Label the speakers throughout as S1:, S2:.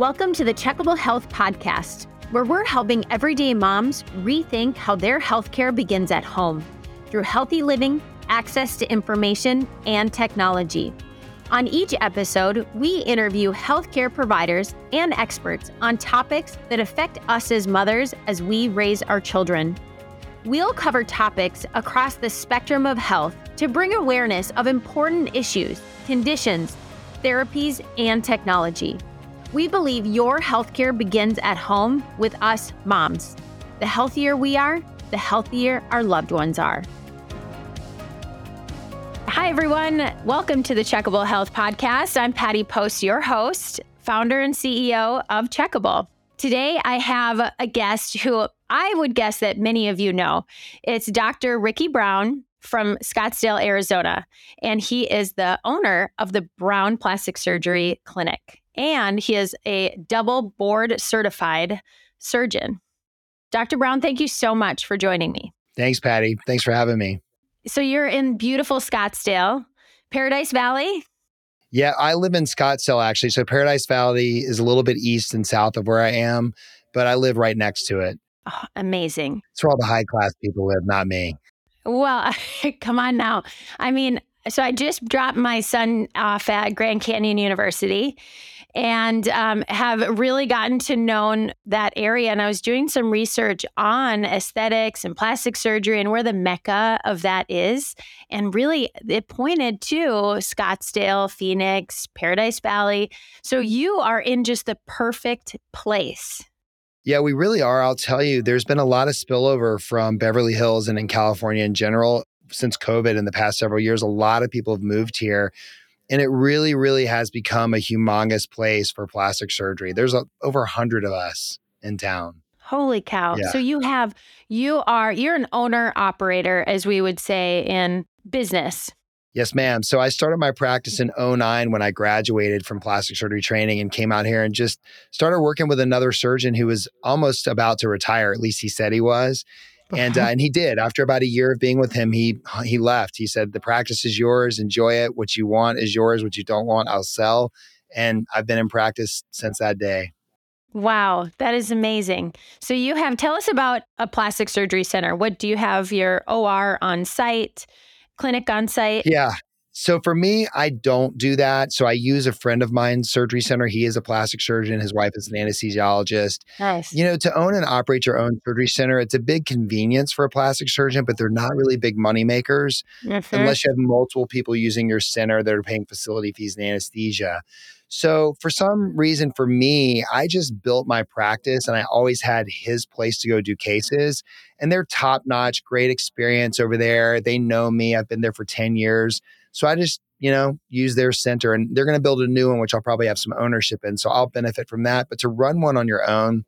S1: Welcome to the Checkable Health Podcast, where we're helping everyday moms rethink how their healthcare begins at home through healthy living, access to information, and technology. On each episode, we interview healthcare providers and experts on topics that affect us as mothers as we raise our children. We'll cover topics across the spectrum of health to bring awareness of important issues, conditions, therapies, and technology. We believe your healthcare begins at home with us moms. The healthier we are, the healthier our loved ones are. Hi, everyone. Welcome to the Checkable Health Podcast. I'm Patty Post, your host, founder and CEO of Checkable. Today, I have a guest who I would guess that many of you know. It's Dr. Ricky Brown from Scottsdale, Arizona, and he is the owner of the Brown Plastic Surgery Clinic and he is a double board certified surgeon. Dr. Brown, thank you so much for joining me.
S2: Thanks, Patty. Thanks for having me.
S1: So you're in beautiful Scottsdale, Paradise Valley?
S2: Yeah, I live in Scottsdale actually. So Paradise Valley is a little bit east and south of where I am, but I live right next to it.
S1: Oh, amazing.
S2: It's where all the high class people live, not me.
S1: Well, come on now. I mean, so I just dropped my son off at Grand Canyon University and um, have really gotten to know that area. And I was doing some research on aesthetics and plastic surgery and where the mecca of that is. And really, it pointed to Scottsdale, Phoenix, Paradise Valley. So you are in just the perfect place.
S2: Yeah, we really are. I'll tell you, there's been a lot of spillover from Beverly Hills and in California in general since COVID in the past several years. A lot of people have moved here and it really, really has become a humongous place for plastic surgery. There's a, over a hundred of us in town.
S1: Holy cow. Yeah. So you have, you are, you're an owner operator, as we would say in business.
S2: Yes, ma'am. So I started my practice in 09 when I graduated from plastic surgery training and came out here and just started working with another surgeon who was almost about to retire. At least he said he was and uh, and he did. After about a year of being with him, he he left. He said, "The practice is yours. Enjoy it. What you want is yours. What you don't want, I'll sell." And I've been in practice since that day.
S1: Wow, that is amazing. So you have tell us about a plastic surgery center. What do you have your OR on site, clinic on site?
S2: Yeah. So for me, I don't do that. So I use a friend of mine's surgery center. He is a plastic surgeon. His wife is an anesthesiologist.
S1: Nice.
S2: You know, to own and operate your own surgery center, it's a big convenience for a plastic surgeon, but they're not really big money makers mm-hmm. unless you have multiple people using your center that are paying facility fees and anesthesia. So for some reason for me, I just built my practice and I always had his place to go do cases. And they're top notch, great experience over there. They know me. I've been there for 10 years. So I just, you know, use their center and they're going to build a new one, which I'll probably have some ownership in. So I'll benefit from that. But to run one on your own,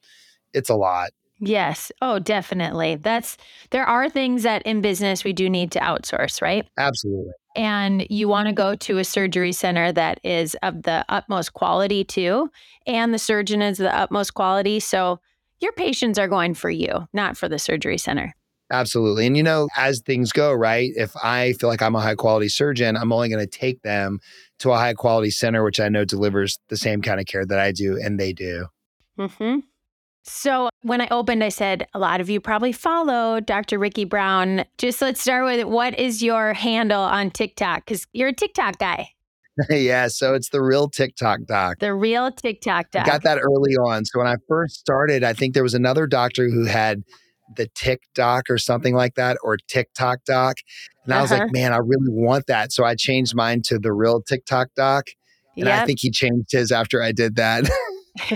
S2: it's a lot.
S1: Yes. Oh, definitely. That's there are things that in business we do need to outsource, right?
S2: Absolutely.
S1: And you want to go to a surgery center that is of the utmost quality too, and the surgeon is the utmost quality. So your patients are going for you, not for the surgery center.
S2: Absolutely. And you know, as things go, right? If I feel like I'm a high quality surgeon, I'm only going to take them to a high quality center, which I know delivers the same kind of care that I do, and they do.
S1: hmm So when I opened, I said, a lot of you probably follow Dr. Ricky Brown. Just let's start with what is your handle on TikTok? Because you're a TikTok guy.
S2: yeah, so it's the real TikTok doc.
S1: The real TikTok doc.
S2: I got that early on. So when I first started, I think there was another doctor who had the TikTok or something like that, or TikTok doc. And uh-huh. I was like, uh-huh. man, I really want that. So I changed mine to the real TikTok doc. And yep. I think he changed his after I did that.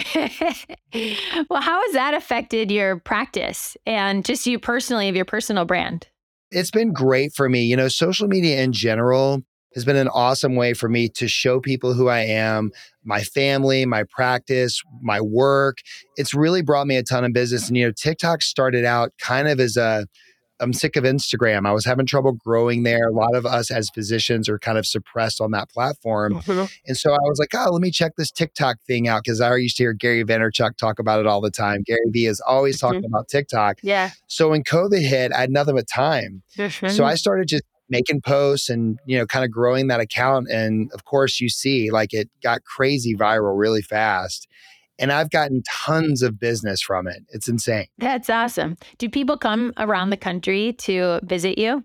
S1: well, how has that affected your practice and just you personally of your personal brand?
S2: It's been great for me. You know, social media in general has been an awesome way for me to show people who I am, my family, my practice, my work. It's really brought me a ton of business. And, you know, TikTok started out kind of as a, I'm sick of Instagram. I was having trouble growing there. A lot of us as physicians are kind of suppressed on that platform. Mm-hmm. And so I was like, oh, let me check this TikTok thing out because I used to hear Gary Vaynerchuk talk about it all the time. Gary Vee is always talking mm-hmm. about TikTok.
S1: Yeah.
S2: So when COVID hit, I had nothing but time. So I started just making posts and you know kind of growing that account and of course you see like it got crazy viral really fast And I've gotten tons of business from it. It's insane.
S1: That's awesome. Do people come around the country to visit you?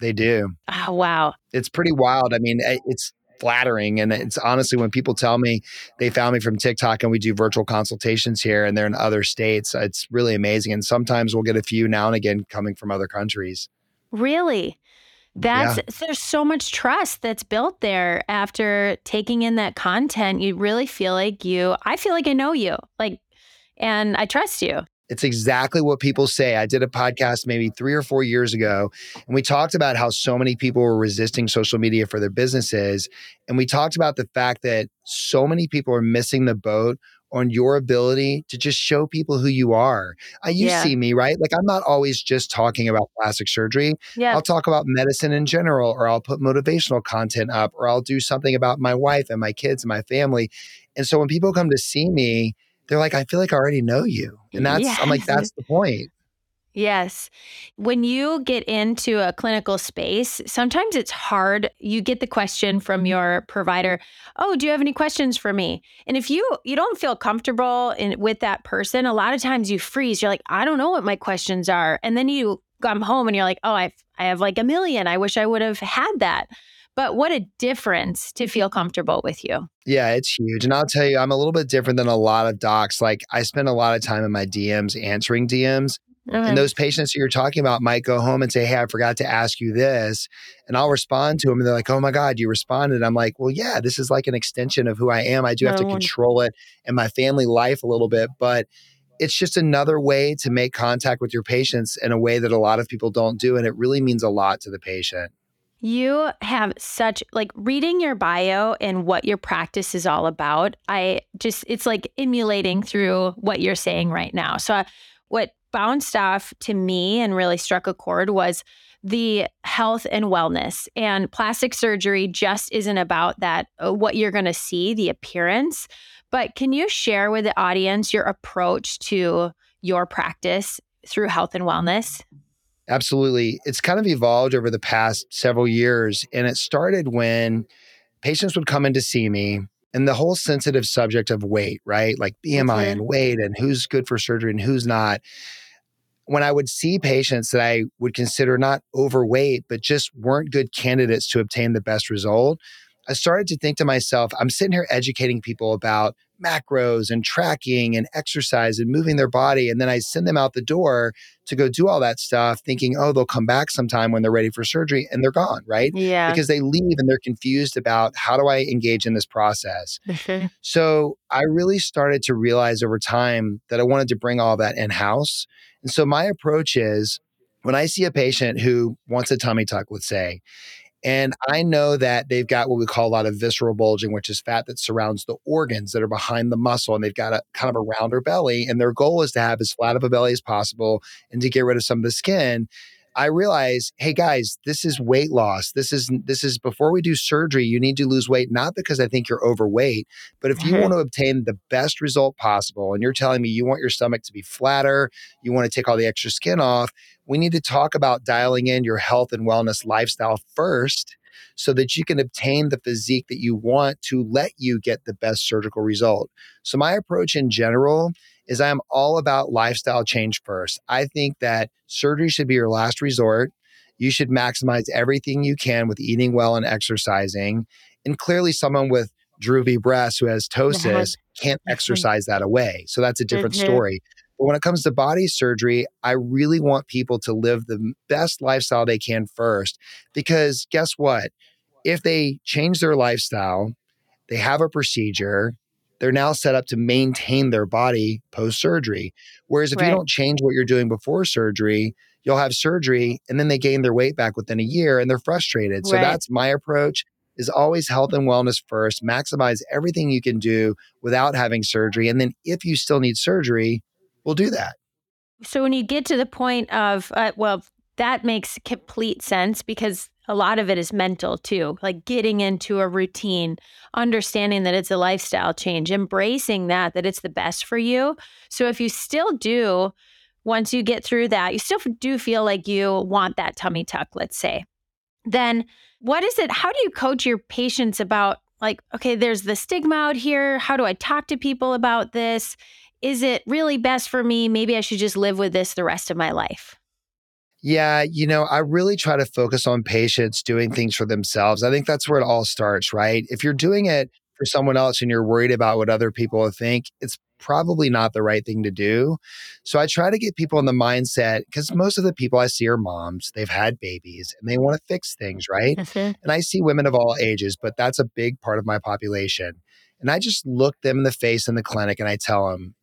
S2: They do.
S1: Oh, wow.
S2: It's pretty wild. I mean, it's flattering. And it's honestly, when people tell me they found me from TikTok and we do virtual consultations here and they're in other states, it's really amazing. And sometimes we'll get a few now and again coming from other countries.
S1: Really? That's yeah. there's so much trust that's built there after taking in that content. You really feel like you, I feel like I know you, like, and I trust you.
S2: It's exactly what people say. I did a podcast maybe three or four years ago, and we talked about how so many people were resisting social media for their businesses. And we talked about the fact that so many people are missing the boat on your ability to just show people who you are. Uh, you yeah. see me, right? Like I'm not always just talking about plastic surgery. Yeah. I'll talk about medicine in general, or I'll put motivational content up, or I'll do something about my wife and my kids and my family. And so when people come to see me, they're like, I feel like I already know you. And that's, yes. I'm like, that's the point.
S1: Yes. When you get into a clinical space, sometimes it's hard. You get the question from mm-hmm. your provider, "Oh, do you have any questions for me?" And if you you don't feel comfortable in with that person, a lot of times you freeze. You're like, "I don't know what my questions are." And then you come home and you're like, "Oh, I I have like a million. I wish I would have had that." But what a difference to feel comfortable with you.
S2: Yeah, it's huge. And I'll tell you, I'm a little bit different than a lot of docs. Like I spend a lot of time in my DMs answering DMs. Okay. And those patients that you're talking about might go home and say, Hey, I forgot to ask you this. And I'll respond to them. And they're like, Oh my God, you responded. I'm like, Well, yeah, this is like an extension of who I am. I do have to control it and my family life a little bit. But it's just another way to make contact with your patients in a way that a lot of people don't do. And it really means a lot to the patient.
S1: You have such like reading your bio and what your practice is all about. I just, it's like emulating through what you're saying right now. So, uh, what bounced off to me and really struck a chord was the health and wellness. And plastic surgery just isn't about that, uh, what you're going to see, the appearance. But can you share with the audience your approach to your practice through health and wellness?
S2: Absolutely. It's kind of evolved over the past several years. And it started when patients would come in to see me and the whole sensitive subject of weight, right? Like BMI mm-hmm. and weight and who's good for surgery and who's not. When I would see patients that I would consider not overweight, but just weren't good candidates to obtain the best result, I started to think to myself, I'm sitting here educating people about macros and tracking and exercise and moving their body. And then I send them out the door to go do all that stuff, thinking, oh, they'll come back sometime when they're ready for surgery and they're gone, right?
S1: Yeah.
S2: Because they leave and they're confused about how do I engage in this process. so I really started to realize over time that I wanted to bring all that in house. And so my approach is when I see a patient who wants a tummy tuck, let's say, and I know that they've got what we call a lot of visceral bulging, which is fat that surrounds the organs that are behind the muscle. And they've got a kind of a rounder belly. And their goal is to have as flat of a belly as possible and to get rid of some of the skin. I realize, hey guys, this is weight loss. This is this is before we do surgery, you need to lose weight not because I think you're overweight, but if you mm-hmm. want to obtain the best result possible and you're telling me you want your stomach to be flatter, you want to take all the extra skin off, we need to talk about dialing in your health and wellness lifestyle first so that you can obtain the physique that you want to let you get the best surgical result. So my approach in general is I'm all about lifestyle change first. I think that surgery should be your last resort. You should maximize everything you can with eating well and exercising. And clearly, someone with droopy breasts who has ptosis can't exercise that away. So that's a different mm-hmm. story. But when it comes to body surgery, I really want people to live the best lifestyle they can first. Because guess what? If they change their lifestyle, they have a procedure, they're now set up to maintain their body post surgery. Whereas if right. you don't change what you're doing before surgery, you'll have surgery and then they gain their weight back within a year and they're frustrated. Right. So that's my approach is always health and wellness first, maximize everything you can do without having surgery. And then if you still need surgery, we'll do that.
S1: So when you get to the point of, uh, well, that makes complete sense because a lot of it is mental too, like getting into a routine, understanding that it's a lifestyle change, embracing that, that it's the best for you. So if you still do, once you get through that, you still do feel like you want that tummy tuck, let's say, then what is it? How do you coach your patients about like, okay, there's the stigma out here. How do I talk to people about this? Is it really best for me? Maybe I should just live with this the rest of my life.
S2: Yeah, you know, I really try to focus on patients doing things for themselves. I think that's where it all starts, right? If you're doing it for someone else and you're worried about what other people think, it's probably not the right thing to do. So I try to get people in the mindset because most of the people I see are moms, they've had babies and they want to fix things, right? Mm-hmm. And I see women of all ages, but that's a big part of my population. And I just look them in the face in the clinic and I tell them,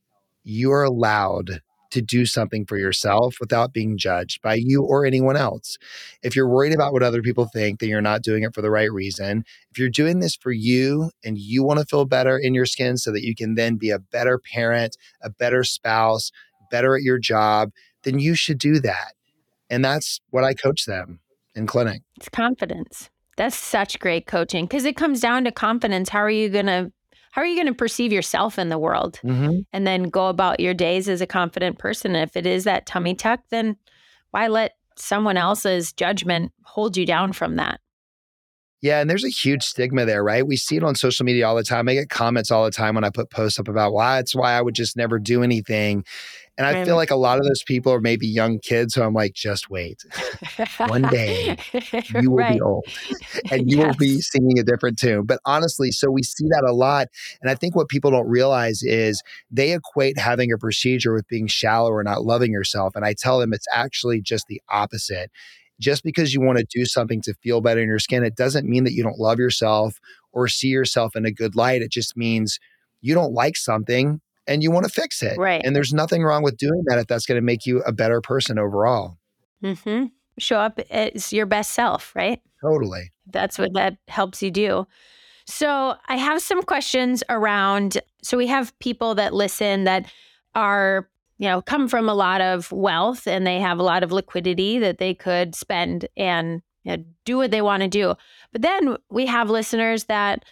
S2: you are allowed to do something for yourself without being judged by you or anyone else. If you're worried about what other people think, then you're not doing it for the right reason. If you're doing this for you and you want to feel better in your skin so that you can then be a better parent, a better spouse, better at your job, then you should do that. And that's what I coach them in clinic.
S1: It's confidence. That's such great coaching because it comes down to confidence. How are you going to how are you going to perceive yourself in the world mm-hmm. and then go about your days as a confident person? And If it is that tummy tuck, then why let someone else's judgment hold you down from that?
S2: Yeah, and there's a huge stigma there, right? We see it on social media all the time. I get comments all the time when I put posts up about why it's why I would just never do anything. And I feel like a lot of those people are maybe young kids who I'm like, just wait. One day you will right. be old and you yes. will be singing a different tune. But honestly, so we see that a lot. And I think what people don't realize is they equate having a procedure with being shallow or not loving yourself. And I tell them it's actually just the opposite. Just because you want to do something to feel better in your skin, it doesn't mean that you don't love yourself or see yourself in a good light. It just means you don't like something and you want to fix it.
S1: Right.
S2: And there's nothing wrong with doing that if that's going to make you a better person overall.
S1: Mm-hmm. Show up as your best self, right?
S2: Totally.
S1: That's what that helps you do. So I have some questions around. So we have people that listen that are, you know, come from a lot of wealth and they have a lot of liquidity that they could spend and you know, do what they want to do. But then we have listeners that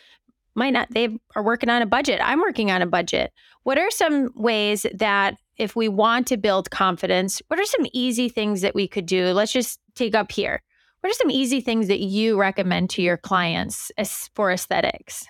S1: might not they are working on a budget. I'm working on a budget. What are some ways that if we want to build confidence what are some easy things that we could do? Let's just take up here. What are some easy things that you recommend to your clients as for aesthetics?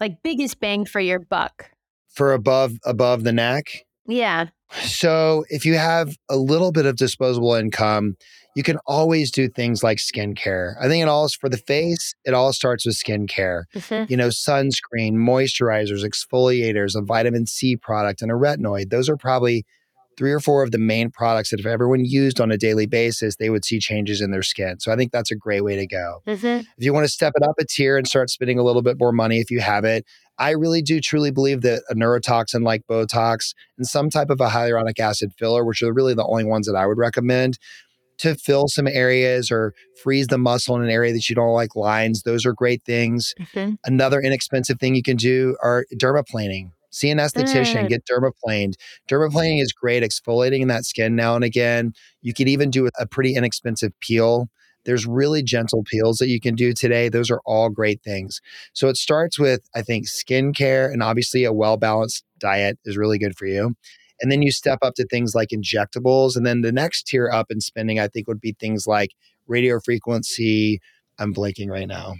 S1: Like biggest bang for your buck.
S2: For above above the neck?
S1: Yeah
S2: so if you have a little bit of disposable income you can always do things like skincare. I think it all is for the face, it all starts with skincare. Mm-hmm. You know, sunscreen, moisturizers, exfoliators, a vitamin C product, and a retinoid. Those are probably three or four of the main products that if everyone used on a daily basis, they would see changes in their skin. So I think that's a great way to go. Mm-hmm. If you want to step it up a tier and start spending a little bit more money if you have it, I really do truly believe that a neurotoxin like Botox and some type of a hyaluronic acid filler, which are really the only ones that I would recommend, to fill some areas or freeze the muscle in an area that you don't like lines. Those are great things. Mm-hmm. Another inexpensive thing you can do are dermaplaning. See an esthetician, get dermaplaned. Dermaplaning is great, exfoliating that skin now and again. You could even do a pretty inexpensive peel. There's really gentle peels that you can do today. Those are all great things. So it starts with, I think, skincare and obviously a well balanced diet is really good for you. And then you step up to things like injectables. And then the next tier up in spending, I think, would be things like radio frequency. I'm blanking right now.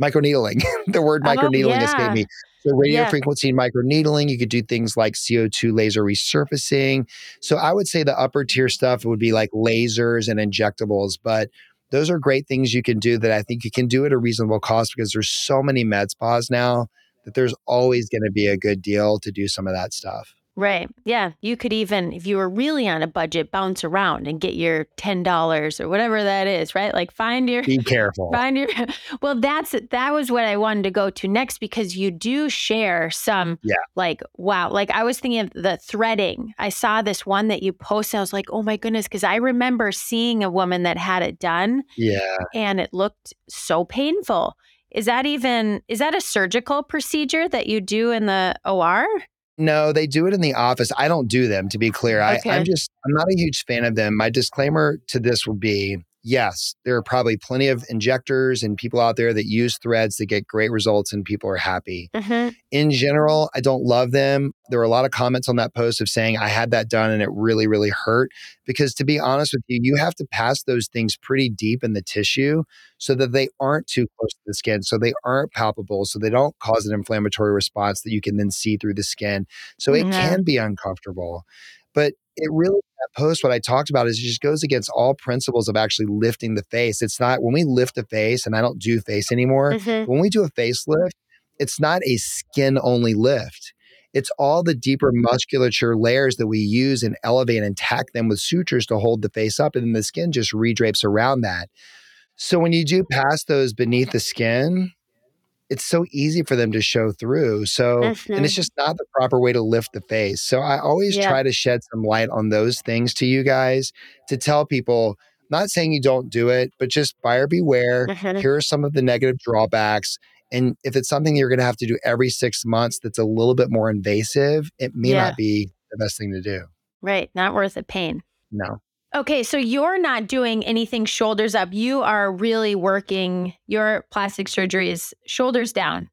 S2: Microneedling. the word oh, microneedling yeah. escaped me. So radio yeah. frequency and microneedling, you could do things like CO2 laser resurfacing. So I would say the upper tier stuff would be like lasers and injectables, but those are great things you can do that I think you can do at a reasonable cost because there's so many med spas now that there's always going to be a good deal to do some of that stuff.
S1: Right. Yeah. You could even, if you were really on a budget, bounce around and get your $10 or whatever that is, right? Like find your.
S2: Be careful.
S1: Find your. Well, that's, that was what I wanted to go to next because you do share some,
S2: yeah.
S1: like, wow. Like I was thinking of the threading. I saw this one that you posted. I was like, oh my goodness. Cause I remember seeing a woman that had it done.
S2: Yeah.
S1: And it looked so painful. Is that even, is that a surgical procedure that you do in the OR?
S2: No, they do it in the office. I don't do them, to be clear. Okay. I, I'm just, I'm not a huge fan of them. My disclaimer to this would be yes, there are probably plenty of injectors and people out there that use threads that get great results and people are happy. Mm-hmm. In general, I don't love them. There were a lot of comments on that post of saying, I had that done and it really, really hurt. Because to be honest with you, you have to pass those things pretty deep in the tissue so that they aren't too close to the skin, so they aren't palpable, so they don't cause an inflammatory response that you can then see through the skin. So mm-hmm. it can be uncomfortable. But it really that post what i talked about is it just goes against all principles of actually lifting the face. It's not when we lift the face and i don't do face anymore mm-hmm. when we do a facelift it's not a skin only lift. It's all the deeper musculature layers that we use and elevate and tack them with sutures to hold the face up and then the skin just redrapes around that. So when you do pass those beneath the skin it's so easy for them to show through. So, mm-hmm. and it's just not the proper way to lift the face. So, I always yeah. try to shed some light on those things to you guys to tell people, not saying you don't do it, but just buyer beware. Mm-hmm. Here are some of the negative drawbacks. And if it's something you're going to have to do every six months that's a little bit more invasive, it may yeah. not be the best thing to do.
S1: Right. Not worth the pain.
S2: No.
S1: Okay, so you're not doing anything shoulders up. You are really working your plastic surgery is shoulders down.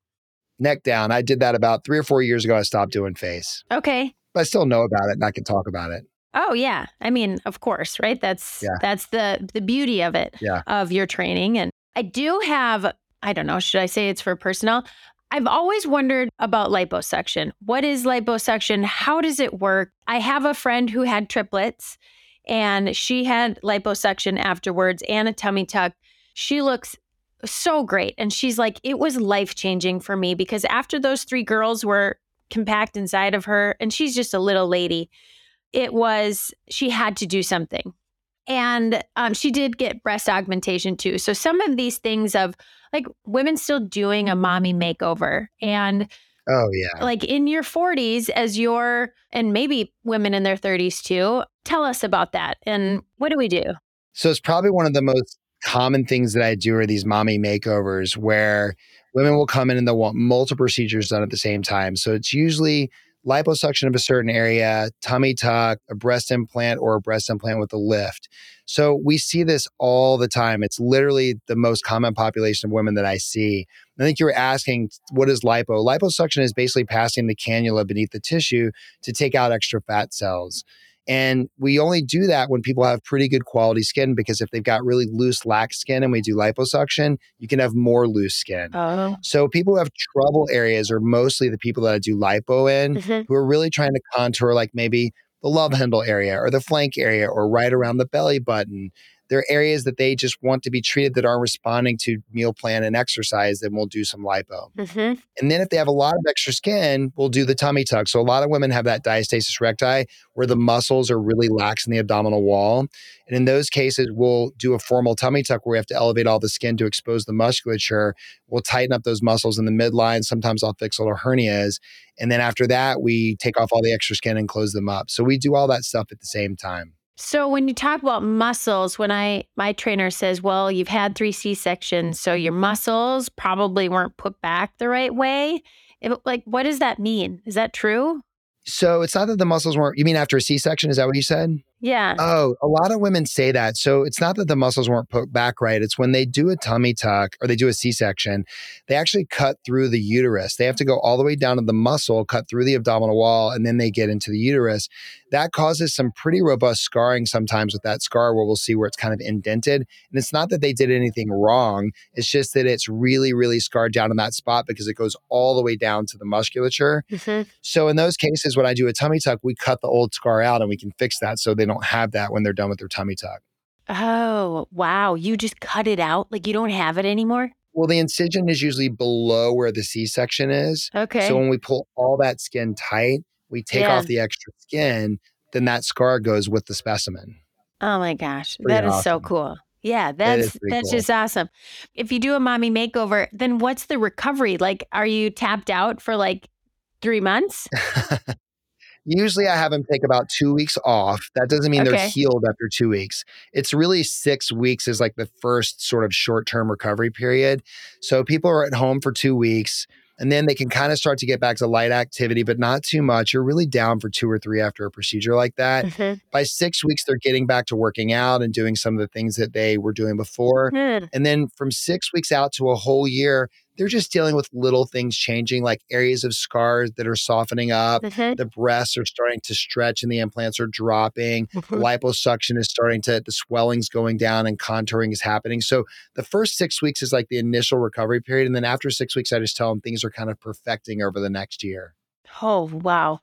S2: Neck down. I did that about three or four years ago. I stopped doing face.
S1: Okay.
S2: But I still know about it and I can talk about it.
S1: Oh yeah. I mean, of course, right? That's yeah. that's the the beauty of it,
S2: yeah.
S1: of your training. And I do have, I don't know, should I say it's for personnel? I've always wondered about liposuction. What is liposuction? How does it work? I have a friend who had triplets and she had liposuction afterwards and a tummy tuck. She looks so great. And she's like, it was life changing for me because after those three girls were compact inside of her, and she's just a little lady, it was, she had to do something. And um, she did get breast augmentation too. So some of these things of like women still doing a mommy makeover and
S2: Oh, yeah.
S1: Like in your 40s, as you're, and maybe women in their 30s too, tell us about that. And mm. what do we do?
S2: So it's probably one of the most common things that I do are these mommy makeovers where women will come in and they'll want multiple procedures done at the same time. So it's usually liposuction of a certain area, tummy tuck, a breast implant, or a breast implant with a lift. So we see this all the time. It's literally the most common population of women that I see. I think you were asking, what is lipo? Liposuction is basically passing the cannula beneath the tissue to take out extra fat cells. And we only do that when people have pretty good quality skin because if they've got really loose, lax skin and we do liposuction, you can have more loose skin. Oh. So people who have trouble areas are mostly the people that I do lipo in mm-hmm. who are really trying to contour like maybe the love handle area or the flank area or right around the belly button there are areas that they just want to be treated that aren't responding to meal plan and exercise, then we'll do some lipo. Mm-hmm. And then if they have a lot of extra skin, we'll do the tummy tuck. So a lot of women have that diastasis recti where the muscles are really lax in the abdominal wall. And in those cases, we'll do a formal tummy tuck where we have to elevate all the skin to expose the musculature. We'll tighten up those muscles in the midline. Sometimes I'll fix little hernias. And then after that, we take off all the extra skin and close them up. So we do all that stuff at the same time.
S1: So when you talk about muscles, when I my trainer says, "Well, you've had 3 C-sections, so your muscles probably weren't put back the right way." Like what does that mean? Is that true?
S2: So it's not that the muscles weren't you mean after a C-section is that what you said?
S1: Yeah.
S2: Oh, a lot of women say that. So it's not that the muscles weren't put back right. It's when they do a tummy tuck or they do a C section, they actually cut through the uterus. They have to go all the way down to the muscle, cut through the abdominal wall, and then they get into the uterus. That causes some pretty robust scarring sometimes with that scar where we'll see where it's kind of indented. And it's not that they did anything wrong, it's just that it's really, really scarred down in that spot because it goes all the way down to the musculature. Mm-hmm. So in those cases, when I do a tummy tuck, we cut the old scar out and we can fix that so they don't don't have that when they're done with their tummy tuck.
S1: Oh, wow. You just cut it out? Like you don't have it anymore?
S2: Well, the incision is usually below where the C section is.
S1: Okay.
S2: So when we pull all that skin tight, we take yeah. off the extra skin, then that scar goes with the specimen.
S1: Oh my gosh. Pretty that is awesome. so cool. Yeah, that's that's cool. just awesome. If you do a mommy makeover, then what's the recovery? Like are you tapped out for like 3 months?
S2: Usually I have them take about two weeks off. That doesn't mean okay. they're healed after two weeks. It's really six weeks is like the first sort of short term recovery period. So people are at home for two weeks And then they can kind of start to get back to light activity, but not too much. You're really down for two or three after a procedure like that. Mm-hmm. By six weeks, they're getting back to working out and doing some of the things that they were doing before. Mm. And then from six weeks out to a whole year, they're just dealing with little things changing, like areas of scars that are softening up. Mm-hmm. The breasts are starting to stretch and the implants are dropping. Mm-hmm. Liposuction is starting to, the swelling's going down and contouring is happening. So the first six weeks is like the initial recovery period. And then after six weeks, I just tell them things are kind of perfecting over the next year.
S1: Oh, wow.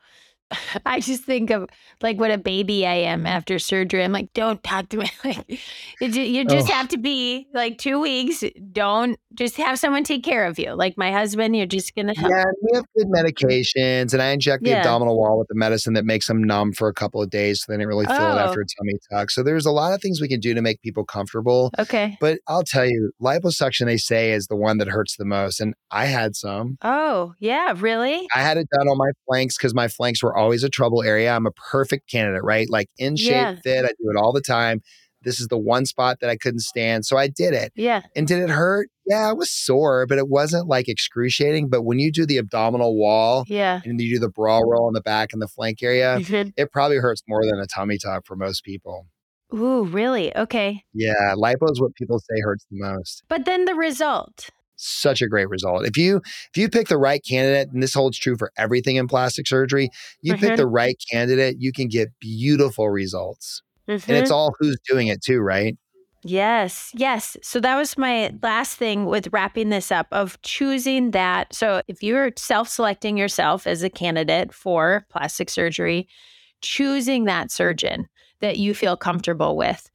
S1: I just think of like what a baby I am after surgery. I'm like, don't talk to me. Like, you just oh. have to be like two weeks. Don't just have someone take care of you. Like my husband, you're just gonna help.
S2: Yeah, we have good medications, and I inject the yeah. abdominal wall with the medicine that makes them numb for a couple of days, so they didn't really feel oh. it after a tummy tuck. So there's a lot of things we can do to make people comfortable.
S1: Okay,
S2: but I'll tell you, liposuction they say is the one that hurts the most, and I had some.
S1: Oh yeah, really?
S2: I had it done on my flanks because my flanks were always a trouble area. I'm a perfect candidate, right? Like in shape, yeah. fit. I do it all the time. This is the one spot that I couldn't stand. So I did it.
S1: Yeah.
S2: And did it hurt? Yeah, it was sore, but it wasn't like excruciating. But when you do the abdominal wall,
S1: yeah,
S2: and you do the bra roll on the back and the flank area, it probably hurts more than a tummy tuck for most people.
S1: Ooh, really? Okay.
S2: Yeah, lipo is what people say hurts the most.
S1: But then the result
S2: such a great result. If you if you pick the right candidate, and this holds true for everything in plastic surgery, you mm-hmm. pick the right candidate, you can get beautiful results. Mm-hmm. And it's mm-hmm. all who's doing it too, right?
S1: Yes, yes. So that was my last thing with wrapping this up of choosing that. So if you're self selecting yourself as a candidate for plastic surgery, choosing that surgeon that you feel comfortable with.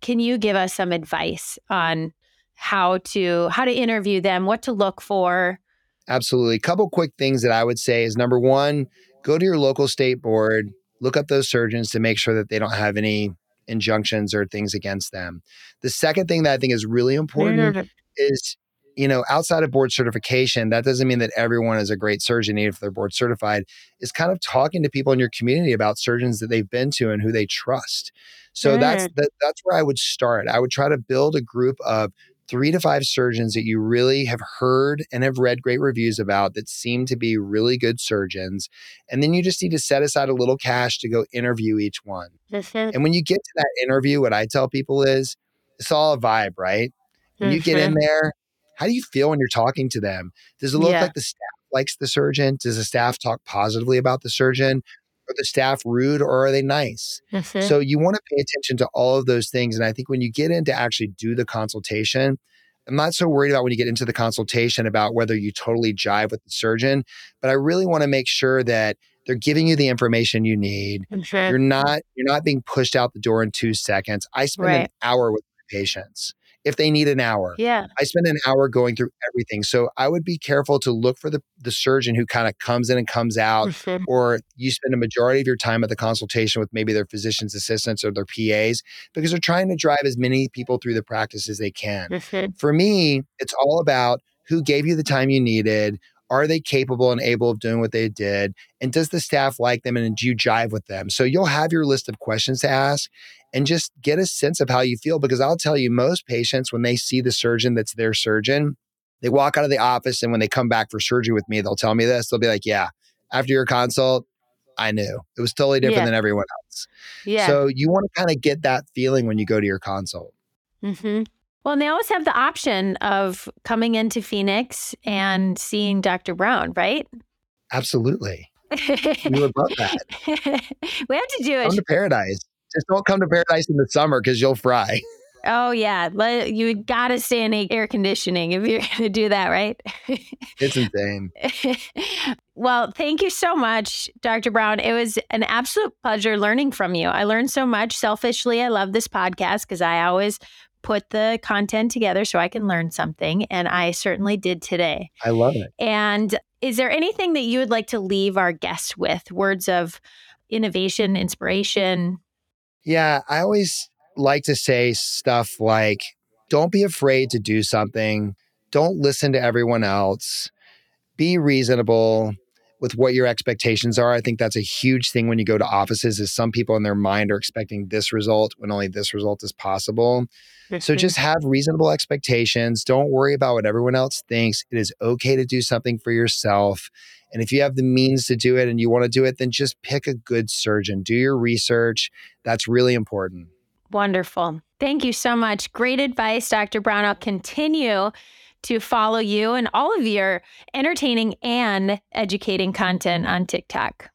S1: Can you give us some advice on how to how to interview them, what to look for.
S2: Absolutely. A couple quick things that I would say is number 1, go to your local state board, look up those surgeons to make sure that they don't have any injunctions or things against them. The second thing that I think is really important is you know, outside of board certification, that doesn't mean that everyone is a great surgeon, even if they're board certified, is kind of talking to people in your community about surgeons that they've been to and who they trust. So mm. that's that, that's where I would start. I would try to build a group of three to five surgeons that you really have heard and have read great reviews about that seem to be really good surgeons. And then you just need to set aside a little cash to go interview each one. Mm-hmm. And when you get to that interview, what I tell people is it's all a vibe, right? When you get in mm-hmm. there, how do you feel when you're talking to them? Does it look yeah. like the staff likes the surgeon? Does the staff talk positively about the surgeon? Are the staff rude or are they nice? Mm-hmm. So you want to pay attention to all of those things. And I think when you get in to actually do the consultation, I'm not so worried about when you get into the consultation about whether you totally jive with the surgeon, but I really want to make sure that they're giving you the information you need. You're not you're not being pushed out the door in 2 seconds. I spend right. an hour with my patients if they need an hour.
S1: Yeah.
S2: I spend an hour going through everything. So I would be careful to look for the, the surgeon who kind of comes in and comes out, mm-hmm. or you spend a majority of your time at the consultation with maybe their physician's assistants or their PAs because they're trying to drive as many people through the practice as they can. Mm-hmm. For me, it's all about who gave you the time you needed. Are they capable and able of doing what they did? And does the staff like them and do you jive with them? So you'll have your list of questions to ask and just get a sense of how you feel. Because I'll tell you, most patients, when they see the surgeon that's their surgeon, they walk out of the office and when they come back for surgery with me, they'll tell me this. They'll be like, Yeah, after your consult, I knew it was totally different yeah. than everyone else.
S1: Yeah.
S2: So you want to kind of get that feeling when you go to your consult.
S1: Mm-hmm. Well, and they always have the option of coming into Phoenix and seeing Dr. Brown, right?
S2: Absolutely. we would love that.
S1: we have to do it.
S2: Come to paradise. Just don't come to paradise in the summer because you'll fry.
S1: Oh yeah, you got to stay in air conditioning if you're going to do that, right?
S2: it's insane.
S1: well, thank you so much, Dr. Brown. It was an absolute pleasure learning from you. I learned so much. Selfishly, I love this podcast because I always put the content together so I can learn something, and I certainly did today.
S2: I love it.
S1: And is there anything that you would like to leave our guests with? Words of innovation, inspiration?
S2: Yeah, I always like to say stuff like don't be afraid to do something, don't listen to everyone else, be reasonable, with what your expectations are. I think that's a huge thing when you go to offices is some people in their mind are expecting this result when only this result is possible. So just have reasonable expectations. Don't worry about what everyone else thinks. It is okay to do something for yourself. And if you have the means to do it and you want to do it, then just pick a good surgeon. Do your research. That's really important.
S1: Wonderful. Thank you so much. Great advice, Dr. Brown. I'll continue to follow you and all of your entertaining and educating content on TikTok.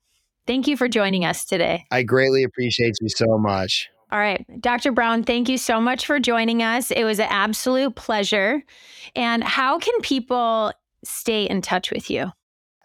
S1: Thank you for joining us today.
S2: I greatly appreciate you so much.
S1: All right. Dr. Brown, thank you so much for joining us. It was an absolute pleasure. And how can people stay in touch with you?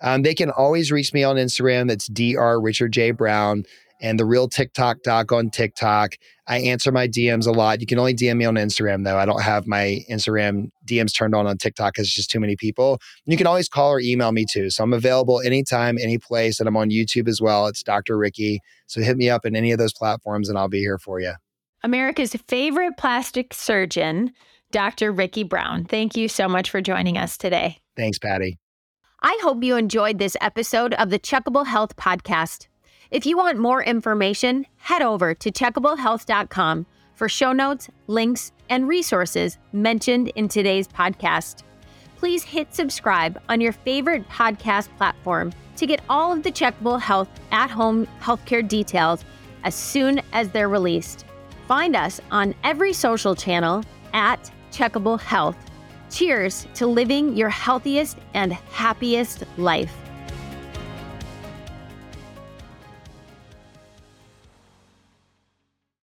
S2: Um, they can always reach me on Instagram. That's Dr. Richard J. Brown and the real TikTok doc on TikTok. I answer my DMs a lot. You can only DM me on Instagram though. I don't have my Instagram DMs turned on on TikTok because it's just too many people. You can always call or email me too. So I'm available anytime, any place, and I'm on YouTube as well. It's Dr. Ricky. So hit me up in any of those platforms and I'll be here for you.
S1: America's favorite plastic surgeon, Dr. Ricky Brown. Thank you so much for joining us today.
S2: Thanks, Patty.
S1: I hope you enjoyed this episode of the Checkable Health Podcast. If you want more information, head over to checkablehealth.com for show notes, links, and resources mentioned in today's podcast. Please hit subscribe on your favorite podcast platform to get all of the Checkable Health at home healthcare details as soon as they're released. Find us on every social channel at Checkable Health. Cheers to living your healthiest and happiest life.